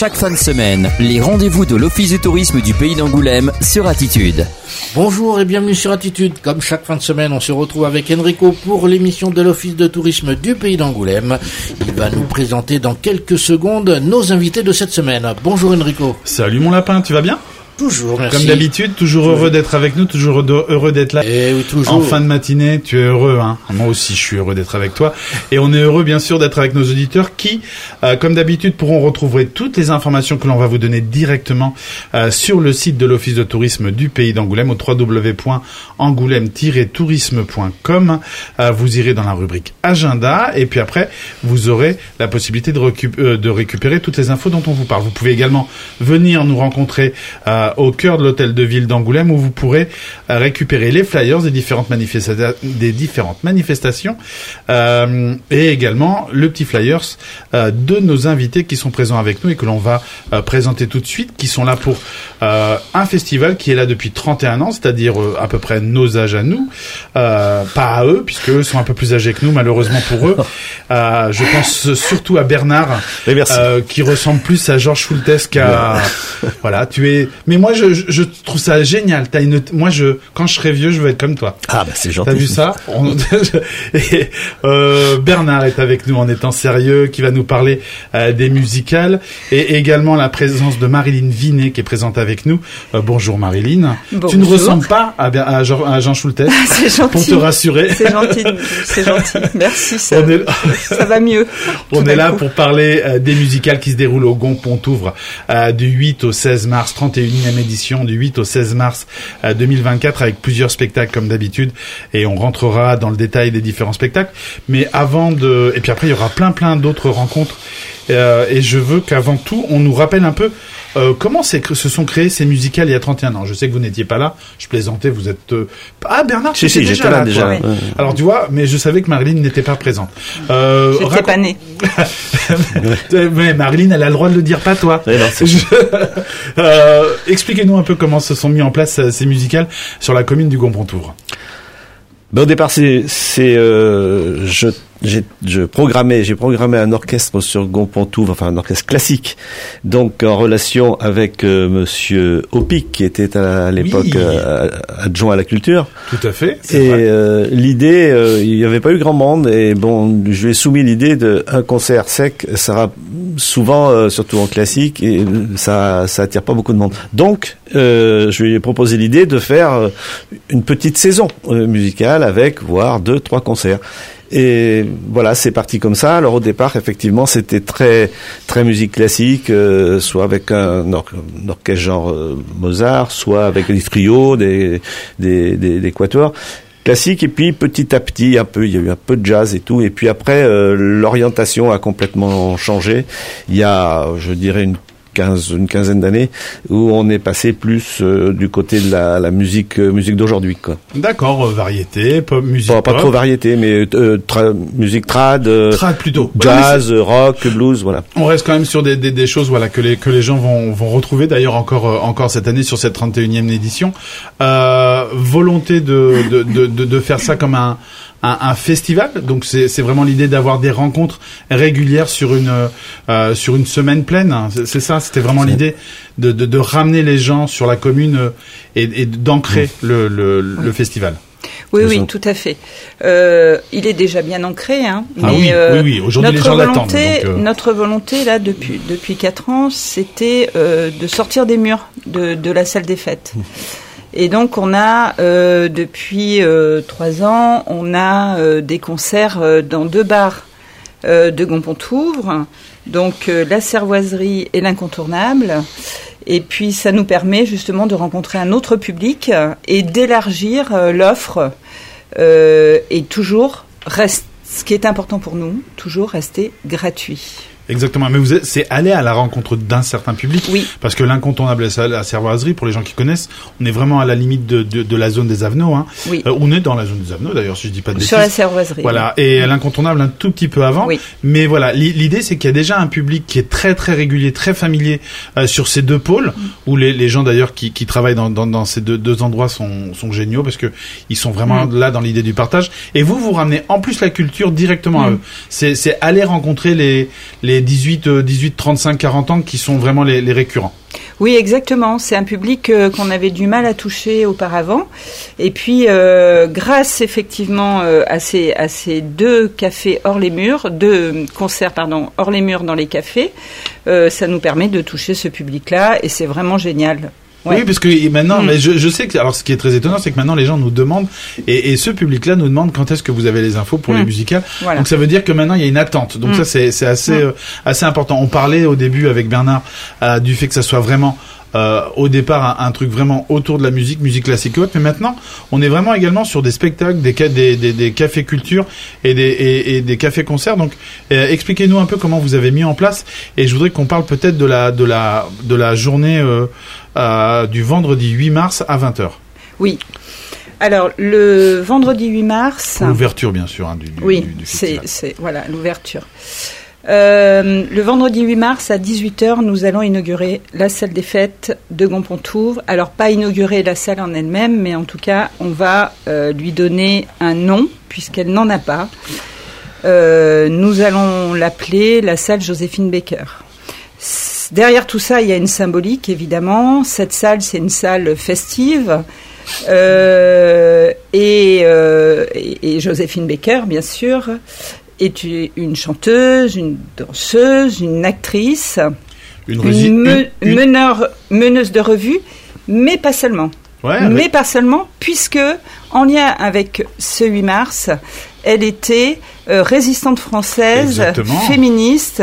Chaque fin de semaine, les rendez-vous de l'Office du tourisme du pays d'Angoulême sur Attitude. Bonjour et bienvenue sur Attitude. Comme chaque fin de semaine, on se retrouve avec Enrico pour l'émission de l'Office de tourisme du pays d'Angoulême. Il va nous présenter dans quelques secondes nos invités de cette semaine. Bonjour Enrico. Salut mon lapin, tu vas bien? Toujours, merci. Comme d'habitude, toujours heureux d'être avec nous, toujours heureux d'être là. Et oui, toujours. En fin de matinée, tu es heureux, hein. Moi aussi, je suis heureux d'être avec toi. Et on est heureux, bien sûr, d'être avec nos auditeurs qui, euh, comme d'habitude, pourront retrouver toutes les informations que l'on va vous donner directement euh, sur le site de l'Office de tourisme du pays d'Angoulême au www.angoulême-tourisme.com. Euh, vous irez dans la rubrique agenda et puis après, vous aurez la possibilité de, de récupérer toutes les infos dont on vous parle. Vous pouvez également venir nous rencontrer au cœur de l'hôtel de ville d'Angoulême où vous pourrez euh, récupérer les flyers des différentes, des différentes manifestations euh, et également le petit flyers euh, de nos invités qui sont présents avec nous et que l'on va présenter tout de suite, qui sont là pour un festival qui est là depuis 31 ans, c'est-à-dire à peu près nos âges à nous, pas à eux puisque eux sont un peu plus âgés que nous malheureusement pour eux. je pense surtout à Bernard, qui ressemble plus à Georges Schultes qu'à voilà. Tu es mais moi, je, je trouve ça génial. As une, moi, je, quand je serai vieux, je veux être comme toi. Ah, bah, c'est gentil. T'as vu ça? et, euh, Bernard est avec nous en étant sérieux, qui va nous parler euh, des musicales et également la présence de Marilyn Vinet qui est présente avec nous. Euh, bonjour Marilyn. Bonjour. Tu ne ressembles pas à, à, Jean, à Jean Schultes. c'est gentil. Pour te rassurer. C'est gentil. C'est gentil. Merci. Ça, est... ça va mieux. On est là pour parler euh, des musicales qui se déroulent au Gond Pontouvre euh, du 8 au 16 mars, 31 édition du 8 au 16 mars 2024 euh, avec plusieurs spectacles comme d'habitude et on rentrera dans le détail des différents spectacles. Mais avant de et puis après il y aura plein plein d'autres rencontres euh, et je veux qu'avant tout on nous rappelle un peu euh, comment se sont créés ces musicales il y a 31 ans? Je sais que vous n'étiez pas là. Je plaisantais. Vous êtes euh... ah Bernard. Si si, j'étais là, déjà. Alors tu vois, mais je savais que Marilyn n'était pas présente. Euh, j'étais pas née. mais Marilyn, elle a le droit de le dire, pas toi. Euh, Expliquez-nous un peu comment se sont mis en place euh, ces musicales sur la commune du Gompontour. Ben, au départ, c'est, c'est, euh, je j'ai je programmais j'ai programmé un orchestre sur Gonpontou enfin un orchestre classique donc en relation avec euh, monsieur Opic qui était à, l'époque euh, adjoint à la culture. Tout à fait et euh, l'idée il n'y avait pas eu grand monde et bon je lui ai soumis l'idée de un concert sec ça sera souvent surtout en classique et ça ça attire pas beaucoup de monde. Donc je lui ai proposé l'idée de faire une petite saison musicale avec voire deux trois concerts et voilà, c'est parti comme ça. Alors au départ, effectivement, c'était très très musique classique, euh, soit avec un, orchestre genre euh, Mozart, soit avec des trios, des des, des, des quatuors. Classique et puis petit à petit un peu il y a eu un peu de jazz et tout. Et puis après euh, l'orientation a complètement changé. Il y a je dirais une une quinzaine d'années, où on est passé plus euh, du côté de la, la musique, euh, musique d'aujourd'hui. D'accord, euh, variété, pop, musique. Pas, pas trop variété, mais musique trad, trad plutôt, jazz, rock, blues, voilà. On reste quand même sur des, des, des, choses, voilà, que les que les gens vont vont retrouver d'ailleurs encore encore cette année sur cette 31e édition. volonté de de, de de, de faire ça comme un un, un festival. Donc c'est vraiment l'idée d'avoir des rencontres régulières sur une euh, sur une semaine pleine. C'est ça, c'était vraiment l'idée de, de, de, ramener les gens sur la commune euh, et, et d'ancrer le, le, le, festival. Oui, oui, tout à fait. Euh, il est déjà bien ancré, hein. Ah mais oui, euh, oui, oui. Aujourd'hui, les gens l'attendent. Euh... Notre volonté, là, depuis depuis quatre ans, c'était euh, de sortir des murs de, de la salle des fêtes. Et donc on a euh, depuis euh, trois ans, on a euh, des concerts dans deux bars de Gompontouvre, donc la Cervoiserie et l'incontournable. Et puis ça nous permet justement de rencontrer un autre public et d'élargir l'offre et toujours reste, ce qui est important pour nous, toujours rester gratuit. Exactement, mais vous c'est aller à la rencontre d'un certain public. Oui. Parce que l'incontournable, c'est la cervoiserie, pour les gens qui connaissent, on est vraiment à la limite de, de, de la zone des Avenaux. Hein. Oui. Euh, on est dans la zone des Avenaux, d'ailleurs, si je dis pas de Sur la cervoiserie. Voilà, et l'incontournable un tout petit peu avant. Oui. Mais voilà, l'idée, c'est qu'il y a déjà un public qui est très très régulier, très familier euh, sur ces deux pôles, mm. où les, les gens d'ailleurs qui, qui travaillent dans, dans, dans ces deux, deux endroits sont, sont géniaux, parce que ils sont vraiment mm. là dans l'idée du partage. Et vous, vous ramenez en plus la culture directement à mm. eux. C'est aller rencontrer les, les les 18, euh, 18, 35, 40 ans qui sont vraiment les, récurrents. Oui, exactement. C'est un public euh, qu'on avait du mal à toucher auparavant. Et puis, euh, grâce effectivement euh, à, ces, à ces deux cafés hors les murs, deux concerts pardon hors les murs dans les cafés, ça nous permet de toucher ce public-là et c'est vraiment génial. Ouais. Oui, parce que maintenant, Mm. mais je, je sais que alors ce qui est très étonnant, c'est que maintenant les gens nous demandent et, et ce public-là nous demande quand est-ce que vous avez les infos pour les Mm. musicales. Voilà. Donc ça veut dire que maintenant il y a une attente. Donc Mm. ça c'est assez euh, assez important. On parlait au début avec Bernard euh, du fait que ça soit vraiment euh, au départ un, un truc vraiment autour de la musique, musique classique et autres, mais maintenant on est vraiment également sur des spectacles, des des, des, des cafés culture et des et, et des cafés concerts. Donc euh, expliquez-nous un peu comment vous avez mis en place et je voudrais qu'on parle peut-être de la de la de la journée euh, du vendredi 8 mars à 20h. Oui. Alors, le vendredi 8 mars. L'ouverture bien sûr hein, du, du, Oui, du- c'est- voilà l'ouverture. Euh, le vendredi 8 mars à 18h, nous allons inaugurer la salle des fêtes de Gonpontour. Alors pas inaugurer la salle en elle-même, mais en tout cas, on va euh, lui donner un nom puisqu'elle n'en a pas. Euh, nous allons l'appeler la salle Joséphine Baker. Derrière tout ça, il y a une symbolique, évidemment. Cette salle, c'est une salle festive. Et, et, et Joséphine Baker, bien sûr, est une chanteuse, une danseuse, une actrice, Une, rési- une, me- une- une- meneur, meneuse de revue, mais pas seulement. Ouais, mais pas seulement, puisque en lien avec ce 8 mars, elle était euh, résistante française, Exactement. féministe.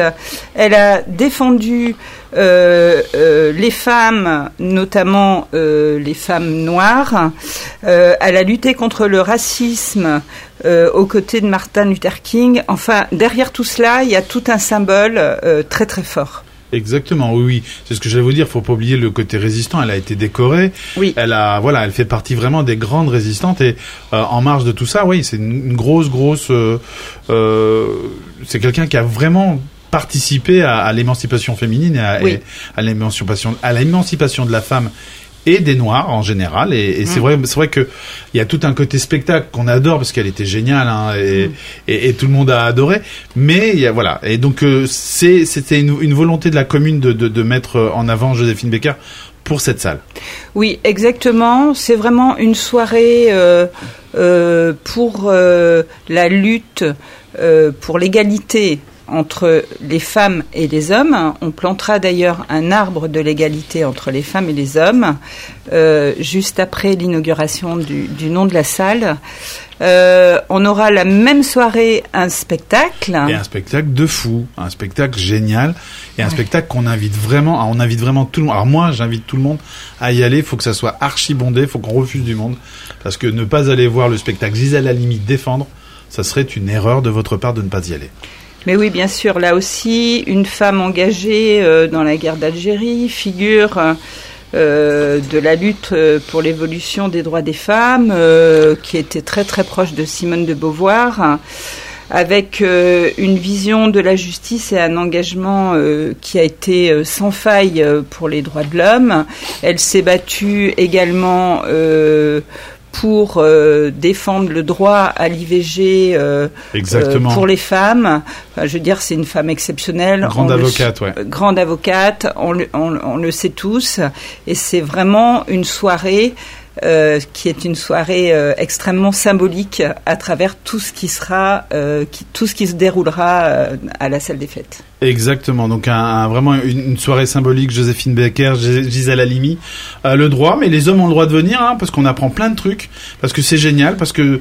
Elle a défendu les femmes, notamment euh, les femmes noires. Euh, elle a lutté contre le racisme euh, aux côtés de Martin Luther King. Enfin, derrière tout cela, il y a tout un symbole euh, très très fort. Exactement, oui, oui. C'est ce que j'allais vous dire. Faut pas oublier le côté résistant. Elle a été décorée. Oui. Elle a, voilà, elle fait partie vraiment des grandes résistantes. Et euh, en marge de tout ça, oui, c'est une, une grosse, grosse. euh, euh, c'est quelqu'un qui a vraiment participé à, à l'émancipation féminine et à, Oui. et à l'émancipation, à l'émancipation de la femme et des noirs en général. Et, et c'est Mm. vrai, c'est vrai que il y a tout un côté spectacle qu'on adore parce qu'elle était géniale hein, et, Mm. et, et tout le monde a adoré. Mais il y a, voilà. Et donc euh, c'est c'était une, une volonté de la commune de, de, de mettre en avant Joséphine Becker pour cette salle. Oui, exactement. C'est vraiment une soirée euh, euh, pour euh, la lutte pour l'égalité entre les femmes et les hommes. On plantera d'ailleurs un arbre de l'égalité entre les femmes et les hommes euh, juste après l'inauguration du, du nom de la salle. Euh, on aura la même soirée un spectacle. Et un spectacle de fou, un spectacle génial et un spectacle qu'on invite vraiment, on invite vraiment tout le monde. Alors moi, j'invite tout le monde à y aller. Il faut que ça soit archi bondé, il faut qu'on refuse du monde parce que ne pas aller voir le spectacle Gisèle Halimi défendre, ça serait une erreur de votre part de ne pas y aller. Mais oui, bien sûr, là aussi, une femme engagée euh, dans la guerre d'Algérie, figure euh, de la lutte euh, pour l'évolution des droits des femmes, euh, qui était très très proche de Simone de Beauvoir, avec euh, une vision de la justice et un engagement euh, qui a été euh, sans faille euh, pour les droits de l'homme. Elle s'est battue également euh, pour euh, défendre le droit à l'IVG euh, Exactement. euh, pour les femmes. Enfin, je veux dire, c'est une femme exceptionnelle. Grande On le- avocate, ouais. grande avocate, on le, on- on le sait tous. Et c'est vraiment une soirée euh, qui est une soirée euh, extrêmement symbolique à travers tout ce qui sera, euh, tout ce qui se déroulera euh, à la salle des fêtes. Exactement. Donc un, un- vraiment une, soirée symbolique. Joséphine Becker, Gis- Gisèle Halimi, Euh, le droit. Mais les hommes ont le droit de venir hein, parce qu'on apprend plein de trucs, parce que c'est génial, parce que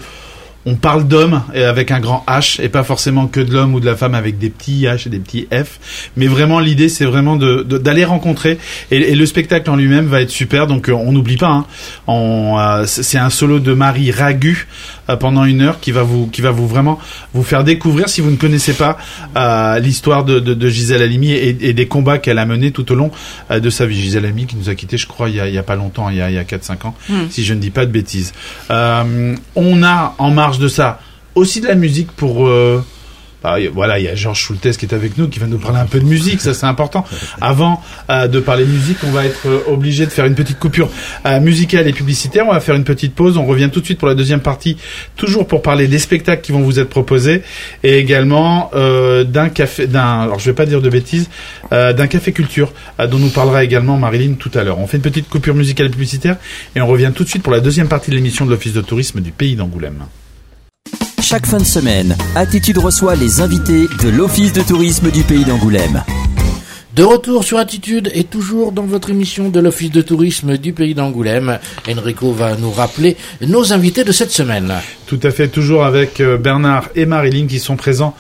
on parle d'homme avec un grand H et pas forcément que de l'homme ou de la femme avec des petits H et des petits F. Mais vraiment l'idée c'est vraiment de de- d'aller rencontrer et, et le spectacle en lui-même va être super. Donc euh, on n'oublie pas. Hein, On, euh, c'est un solo de Marie Ragu euh, pendant une heure qui va vous qui va vous vraiment vous faire découvrir si vous ne connaissez pas euh, l'histoire de, de, de Gisèle Halimi et, et des combats qu'elle a menés tout au long de sa vie. Gisèle Halimi qui nous a quittés, je crois, il y a, il y a pas longtemps, il y a, il y a 4-5 ans, si je ne dis pas de bêtises. On a en marge de ça aussi de la musique pour euh, Ah, y- voilà, il y a Georges Schultes qui est avec nous, qui va nous parler un peu de musique, ça c'est important. Avant euh, de parler musique, on va être euh, obligé de faire une petite coupure musicale et publicitaire. On va faire une petite pause. On revient tout de suite pour la deuxième partie, toujours pour parler des spectacles qui vont vous être proposés et également d'un café, d'un, alors je vais pas dire de bêtises, d'un café culture dont nous parlera également Marilyn tout à l'heure. On fait une petite coupure musicale et publicitaire et on revient tout de suite pour la deuxième partie de l'émission de l'Office de tourisme du pays d'Angoulême. Chaque fin de semaine, Attitude reçoit les invités de l'Office de tourisme du pays d'Angoulême. De retour sur Attitude et toujours dans votre émission de l'Office de tourisme du pays d'Angoulême, Enrico va nous rappeler nos invités de cette semaine. Tout à fait, toujours avec euh, Bernard et Marilyn qui sont présents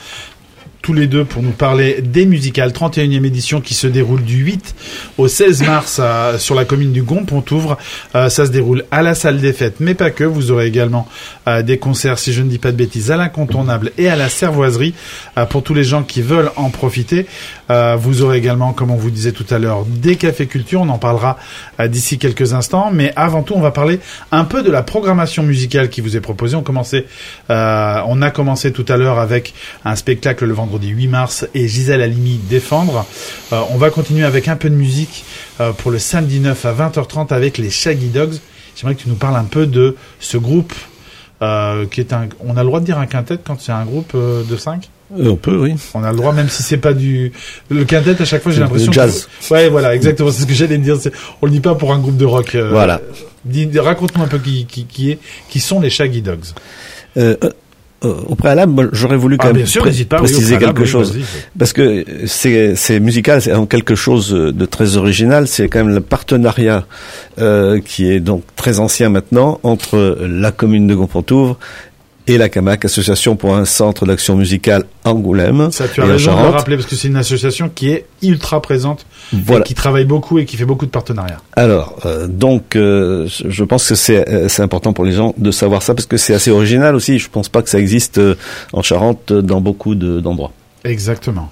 tous les deux pour nous parler des musicales 31e édition qui se déroule du 8 au 16 mars à- sur la commune du Gompontouvre. Euh, ça se déroule à la salle des fêtes, mais pas que. Vous aurez également euh, des concerts, si je ne dis pas de bêtises, à l'incontournable et à la cervoiserie euh, pour tous les gens qui veulent en profiter. Euh, vous aurez également, comme on vous disait tout à l'heure, des cafés culture. On en parlera euh, d'ici quelques instants. Mais avant tout, on va parler un peu de la programmation musicale qui vous est proposée. On, commençait, euh, on a commencé tout à l'heure avec un spectacle le vendredi 8 mars et Gisèle Halimi défendre. Euh, on va continuer avec un peu de musique euh, pour le samedi 9 à 20h30 avec les Shaggy Dogs. J'aimerais que tu nous parles un peu de ce groupe euh, qui est un. On a le droit de dire un quintet quand c'est un groupe de 5 Euh, on peut, oui. on a le droit, même si c'est pas du le quintet. À chaque fois, j'ai l'impression. jazz. que- Ouais, voilà, exactement. C'est ce que j'allais dire. On le dit pas pour un groupe de rock. Voilà. Raconte-nous un peu qui, qui, qui est, qui sont les Shaggy Dogs. Euh, au préalable, j'aurais voulu quand Ah, même bien sûr, pré- n'hésite pas. oui, au préciser quelque oui, chose. Parce que c'est musical, c'est quelque chose de très original. C'est quand même le partenariat euh, qui est donc très ancien maintenant entre la commune de Gonfontouvre et la CAMAC, Association pour un centre d'action musicale Angoulême. Ça, tu as raison de le rappeler parce que c'est une association qui est ultra présente, Voilà. et qui travaille beaucoup et qui fait beaucoup de partenariats. Alors, euh, donc, euh, je pense que c'est euh, important pour les gens de savoir ça parce que c'est assez original aussi. Je pense pas que ça existe euh, en Charente euh, dans beaucoup de- d'endroits. Exactement.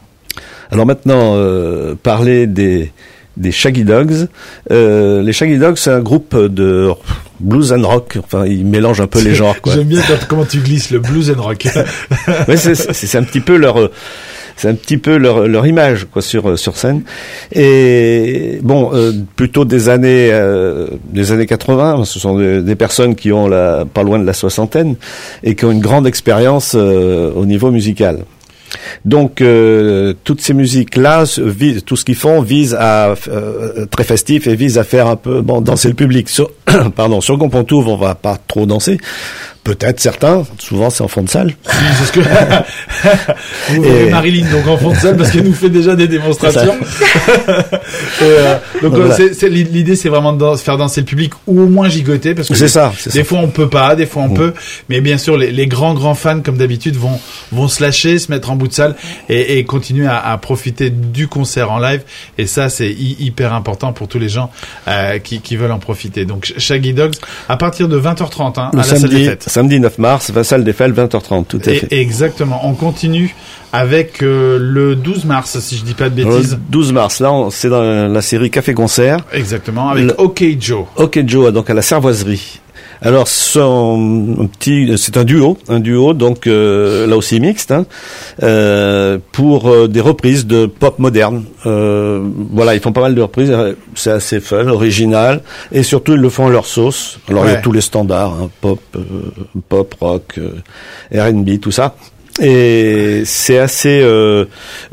Alors maintenant, euh, parler des, des Shaggy Dogs. Euh, les Shaggy Dogs, c'est un groupe de blues and rock. Enfin, ils mélangent un peu les genres. J'aime bien quand- comment tu glisses le blues and rock. Ouais, c'est- un petit peu leur c'est un petit peu leur, leur image quoi sur sur scène et bon euh, plutôt des années euh, des années 80 ce sont des, des personnes qui ont la pas loin de la soixantaine et qui ont une grande expérience euh, au niveau musical donc euh, toutes ces musiques là tout ce qu'ils font vise à euh, très festif et vise à faire un peu bon danser le public. Sur pardon sur Compontouvre on va pas trop danser peut-être certains souvent c'est en fond de salle Oui, c'est ce que vous voyez Et- Marilyn donc en fond de salle parce qu'elle nous fait déjà des démonstrations. Et, euh, donc Donc, voilà. c'est- c'est- l'idée c'est vraiment de dans- faire danser le public ou au moins gigoter parce que c'est ça c'est ça des fois on peut pas, des fois on Mm. peut, mais bien sûr les, les grands grands fans comme d'habitude vont vont se lâcher, se mettre en bout de salle et, et continuer à, à profiter du concert en live et ça c'est hy- hyper important pour tous les gens euh, qui, qui veulent en profiter. Donc Shaggy Dogs à partir de 20h30 hein, le à la salle des samedi, fêtes. Samedi 9 mars, va salle des fêtes, 20h30, tout à Et- fait. exactement. On continue avec euh, le 12 mars, si je dis pas de bêtises. le 12 mars, là, c'est dans la série Café Concert. Exactement, avec Le- OK Joe. Ok Joe, donc à la Servoiserie. Alors, son un petit, c'est un duo, un duo, donc euh, là aussi mixte, hein, euh, pour euh, des reprises de pop moderne. Euh, voilà, ils font pas mal de reprises. euh, C'est assez fun, original, et surtout ils le font à leur sauce. Alors il y a tous les standards, hein, pop, euh, pop, rock, euh, R&B, tout ça. Et c'est assez, euh,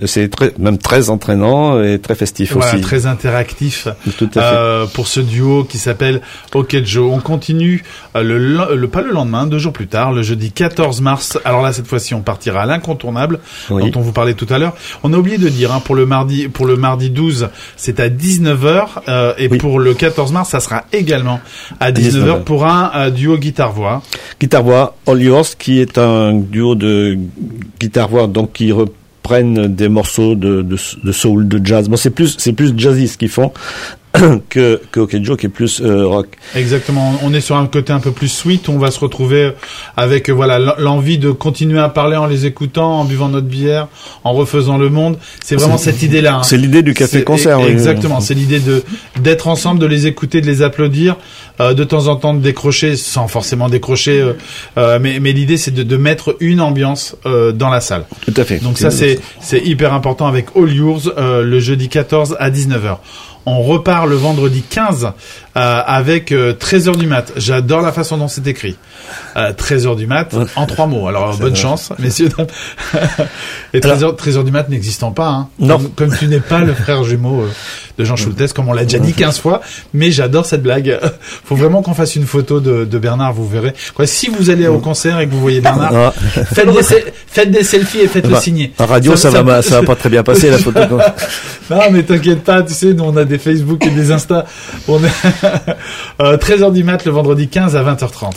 c'est très, même très entraînant et très festif Voilà, aussi. très interactif. Tout à fait. Euh, pour ce duo qui s'appelle OK Joe. On continue euh, le, le- pas le lendemain, deux jours plus tard, le jeudi 14 mars. Alors là, cette fois-ci, on partira à l'incontournable Oui. dont on vous parlait tout à l'heure. On a oublié de dire hein, pour le mardi, pour le mardi 12, c'est à 19h euh, et Oui. pour le 14 mars, ça sera également à 19h, 19h. pour un euh, duo guitare-voix. Guitare-voix, All Yours, qui est un duo de guitare-voix, donc qui reprennent des morceaux de, de, de soul, de jazz. Bon, c'est plus, c'est plus jazzy ce qu'ils font que, que OK Joe, qui est plus euh, rock. Exactement. On est sur un côté un peu plus sweet. On va se retrouver avec euh, voilà l'envie de continuer à parler en les écoutant, en buvant notre bière, en refaisant le monde. C'est vraiment cette idée-là. hein. C'est l'idée du café-concert. oui. Exactement. C'est l'idée de d'être ensemble, de les écouter, de les applaudir, euh, de temps en temps de décrocher, sans forcément décrocher, euh, euh, mais, mais l'idée c'est de, de mettre une ambiance euh, dans la salle. Tout à fait. Donc ça c'est c'est hyper important avec All Yours euh, le jeudi 14 à 19h. On repart le vendredi 15 euh, avec euh, 13h du mat. J'adore la façon dont c'est écrit. Euh, 13h du mat en trois mots. Alors bonne chance messieurs. dames. Et 13h, 13h du mat n'existant pas. Hein. Non. Comme, comme tu n'es pas le frère jumeau euh, de Jean Schultes, comme on l'a déjà dit 15 fois. Mais j'adore cette blague. Faut vraiment qu'on fasse une photo de, de Bernard, vous verrez. Quoi, si vous allez au concert et que vous voyez Bernard, faites, des, se- faites des selfies et faites-le Bah, signer. En radio, ça, va, ma- ça va pas très bien passer la photo. Non, mais t'inquiète pas, tu sais, nous on a des Facebook et des Insta. On est euh, 13h du mat le vendredi 15 à 20h30.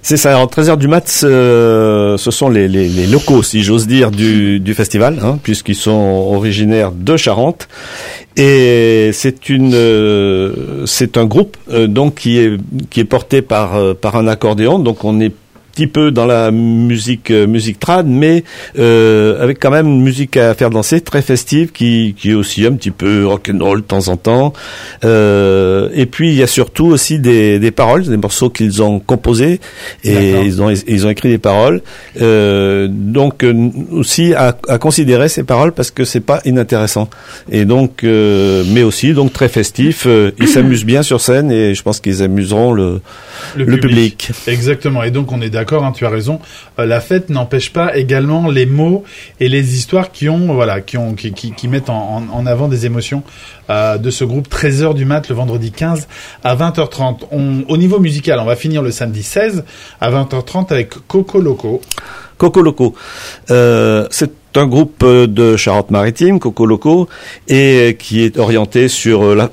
C'est ça. En 13h du mat, ce, ce sont les, les, locaux, si j'ose dire, du, du festival, hein, puisqu'ils sont originaires de Charente. Et c'est une, euh, c'est un groupe euh, donc qui est qui est porté par euh, par un accordéon. Donc on est petit peu dans la musique euh, musique trad, mais euh, avec quand même une musique à faire danser très festive, qui qui est aussi un petit peu rock'n'roll de temps en temps. Euh, et puis il y a surtout aussi des des paroles, des morceaux qu'ils ont composés et ils ont ils ont écrit des paroles. Euh, donc aussi à, à considérer ces paroles parce que c'est pas inintéressant. Et donc mais aussi donc très festif. Ils s'amusent bien sur scène et je pense qu'ils amuseront le le public. Exactement. Et donc on est d'accord, hein, tu as raison. Euh, la fête n'empêche pas également les mots et les histoires qui ont, voilà, qui ont, qui, mettent en, avant des émotions euh, de ce groupe. 13h du mat le vendredi 15 à 20h30. On, au niveau musical, on va finir le samedi 16 à 20h30 avec Coco Loco. Coco Loco. Euh, c'est un groupe de Charente-Maritime, Coco Loco, et qui est orienté sur euh, la-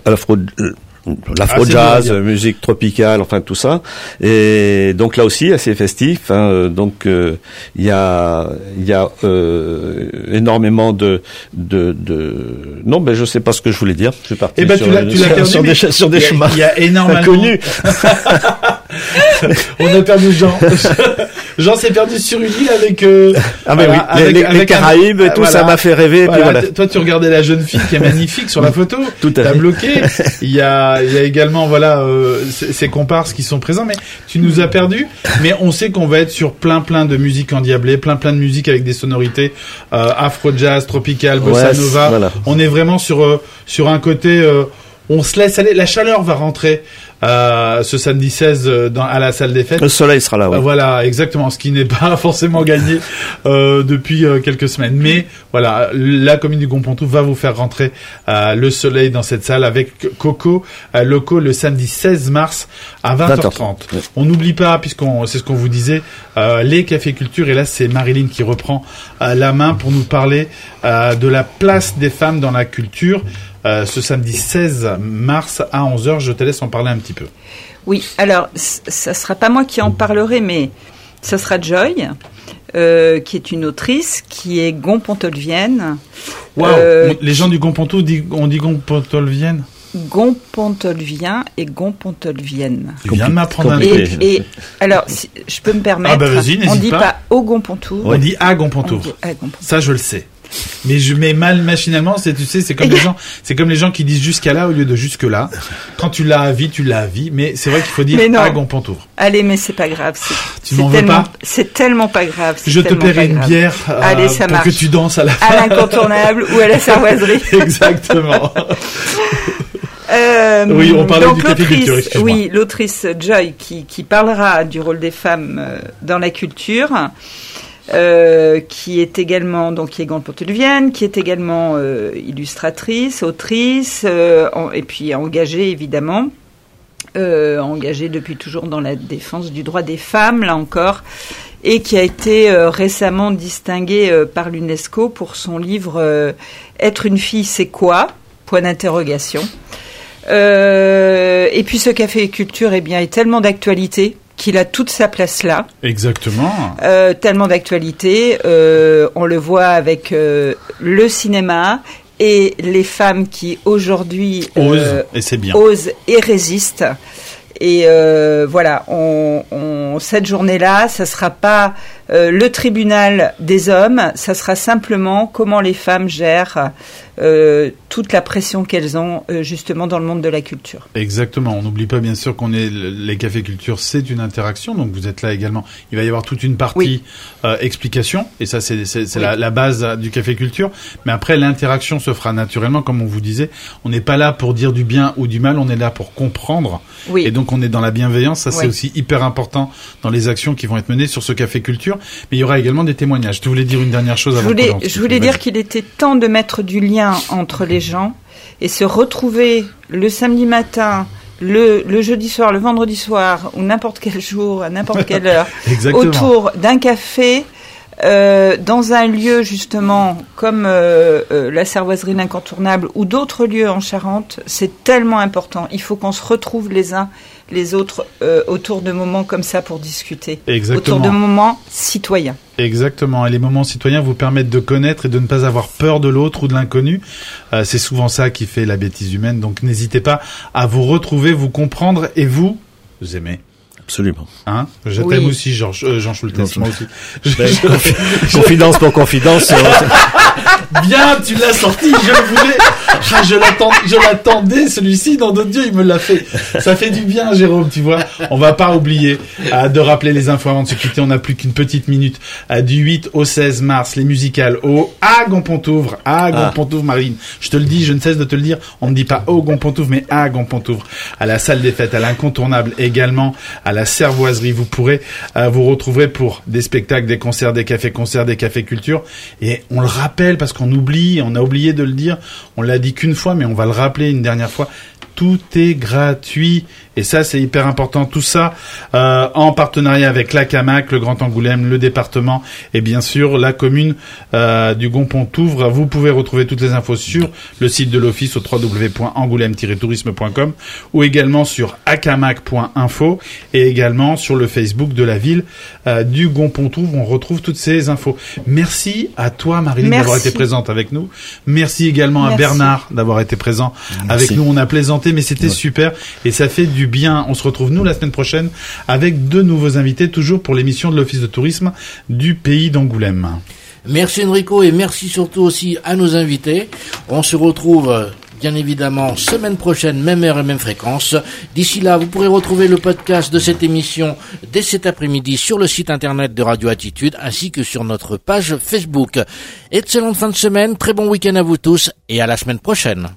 l'afro euh, l'afro Ah, musique tropicale, enfin tout ça. Et donc là aussi assez festif. hein, euh, donc euh, il y a il y a euh, énormément de, de de non ben je sais pas ce que je voulais dire. Je suis parti Eh ben, sur, tu l'as, tu sur- perdu. sur mais des sur y a- chemins Il y a énormément. inconnus. On a perdu Jean. Jean s'est perdu sur une île avec. euh, Ah mais voilà, oui, les, avec- les- les avec un- Caraïbes, et tout voilà. ça m'a fait rêver. et puis Voilà, Toi, tu regardais la jeune fille qui est magnifique sur la photo. Tout à T'as bloqué. Il y a, il y a également, voilà, euh, ces comparses qui sont présents. Mais tu nous as perdu. Mais on sait qu'on va être sur plein, plein de musique endiablée, plein, plein de musique avec des sonorités euh, afro jazz, tropical, bossa Ouais, nova. On est vraiment sur euh, sur un côté. euh, on se laisse aller. La chaleur va rentrer euh, ce samedi 16 euh, dans, à la salle des fêtes. Le soleil sera là. oui. Euh, Voilà, exactement, ce qui n'est pas forcément gagné euh, depuis euh, quelques semaines. Mais voilà, la commune du Gonpontou va vous faire rentrer euh, le soleil dans cette salle avec Coco euh, Loco le samedi 16 mars à 20h30. 20h30, ouais. On n'oublie pas, puisqu'on c'est ce qu'on vous disait, euh, les cafés culture. Et là, c'est Marilyn qui reprend euh, la main pour nous parler euh, de la place des femmes dans la culture. Euh, ce samedi 16 mars à 11h, je te laisse en parler un petit peu. Oui, alors, ça sera pas moi qui en parlerai, mais ça sera Joy, euh, qui est une autrice, qui est gonpontolvienne. Waouh Euh, Les gens du Gonpontou, dit- on dit Gonpontolvienne? Gonpontolvien et gonpontolvienne. Tu viens de m'apprendre un truc. Et, et alors, si je peux me permettre, Ah bah vas-y, on n'hésite dit pas. pas, au Gonpontour. On dit à Gonpontour. Ça, je le sais. Mais je mets mal machinalement, c'est tu sais, c'est comme les gens, c'est comme les gens qui disent jusqu'à là au lieu de jusque là. Quand tu l'as à vie, tu l'as à vie, mais c'est vrai qu'il faut dire à Gonpontour. Allez, mais c'est pas grave. c'est- tu m'en veux tellement- pas C'est tellement pas grave. Je te paierai une bière euh, Allez, ça pour marche. que tu danses à la fin. À l'incontournable ou à la sarvoiserie. Exactement. Euh, Oui, on parlait donc du café l'autrice-. Oui, l'autrice Joy qui, qui parlera du rôle des femmes euh, dans la culture, euh, qui est également donc qui est grande porte-vienne, qui est également euh, illustratrice, autrice, euh, en- et puis engagée évidemment. Euh, engagée depuis toujours dans la défense du droit des femmes, là encore, et qui a été euh, récemment distinguée euh, par l'UNESCO pour son livre euh, Être une fille, c'est quoi? Point d'interrogation. Et puis ce café culture eh bien, est tellement d'actualité qu'il a toute sa place là. Exactement. Euh, tellement d'actualité. euh, on le voit avec euh, le cinéma et les femmes qui aujourd'hui Ose, euh, et c'est bien. osent et résistent. Et voilà, on, on- cette journée-là, ça sera pas Euh, le tribunal des hommes, ça sera simplement comment les femmes gèrent euh, toute la pression qu'elles ont euh, justement dans le monde de la culture. Exactement. On n'oublie pas bien sûr qu'on est les cafés culture, c'est une interaction. Donc vous êtes là également. Il va y avoir toute une partie explication et ça c'est c'est la, la, base du café culture. Mais après l'interaction se fera naturellement, comme on vous disait. On n'est pas là pour dire du bien ou du mal. On est là pour comprendre. Oui. Et donc on est dans la bienveillance. Ça c'est aussi hyper important dans les actions qui vont être menées sur ce café culture. Mais il y aura également des témoignages. Tu voulais dire une dernière chose avant Je voulais, je voulais dire qu'il était temps de mettre du lien entre les gens et se retrouver le samedi matin, le, le jeudi soir, le vendredi soir ou n'importe quel jour, à n'importe quelle heure, autour d'un café. Euh, dans un lieu justement comme euh, euh, la Servoiserie l'incontournable ou d'autres lieux en Charente, c'est tellement important. Il faut qu'on se retrouve les uns les autres euh, autour de moments comme ça pour discuter. Exactement. Autour de moments citoyens. Exactement. Et les moments citoyens vous permettent de connaître et de ne pas avoir peur de l'autre ou de l'inconnu. Euh, c'est souvent ça qui fait la bêtise humaine. Donc n'hésitez pas à vous retrouver, vous comprendre et vous, vous aimer. Absolument. Hein Je t'aime aussi, Georges, euh, Jean Schultes, moi aussi. Ben, confidence pour confidence. Bien, tu l'as sorti, je le voulais. Ah, je l'attendais, je l'attendais, celui-ci, dans d'autres dieu, il me l'a fait. Ça fait du bien, Jérôme, tu vois. On va pas oublier euh, de rappeler les infos avant de se quitter. On n'a plus qu'une petite minute. Euh, du 8 au 16 mars, les musicales au à Gompontouvre, à ah. Gompontouvre, Marine. Je te le dis, je ne cesse de te le dire. On ne dit pas au Gompontouvre, mais à Gompontouvre. À la salle des fêtes, à l'incontournable également, à la servoiserie. Vous pourrez euh, vous retrouver pour des spectacles, des concerts, des cafés-concerts, des cafés-culture. Et on le rappelle parce qu'on oublie, on a oublié de le dire. On l'a dit qu'une fois, mais on va le rappeler une dernière fois. Tout est gratuit et ça, c'est hyper important. Tout ça euh, en partenariat avec la CAMAC, le Grand Angoulême, le département et bien sûr la commune euh, du Gonpont-Touvre. Vous pouvez retrouver toutes les infos sur le site de l'office au www.angoulême-tourisme.com ou également sur acamac.info et également sur le Facebook de la ville euh, du Gonpont-Touvre. On retrouve toutes ces infos. Merci à toi, Marilyn, d'avoir été présente avec nous. Merci également à Bernard d'avoir été présent avec nous. On a plaisanté, mais c'était super et ça fait bien. On se retrouve nous la semaine prochaine avec deux nouveaux invités, toujours pour l'émission de l'Office de tourisme du pays d'Angoulême. Merci Enrico et merci surtout aussi à nos invités. On se retrouve bien évidemment semaine prochaine, même heure et même fréquence. D'ici là, vous pourrez retrouver le podcast de cette émission dès cet après-midi sur le site internet de Radio Attitude ainsi que sur notre page Facebook. Excellente fin de semaine, très bon week-end à vous tous et à la semaine prochaine.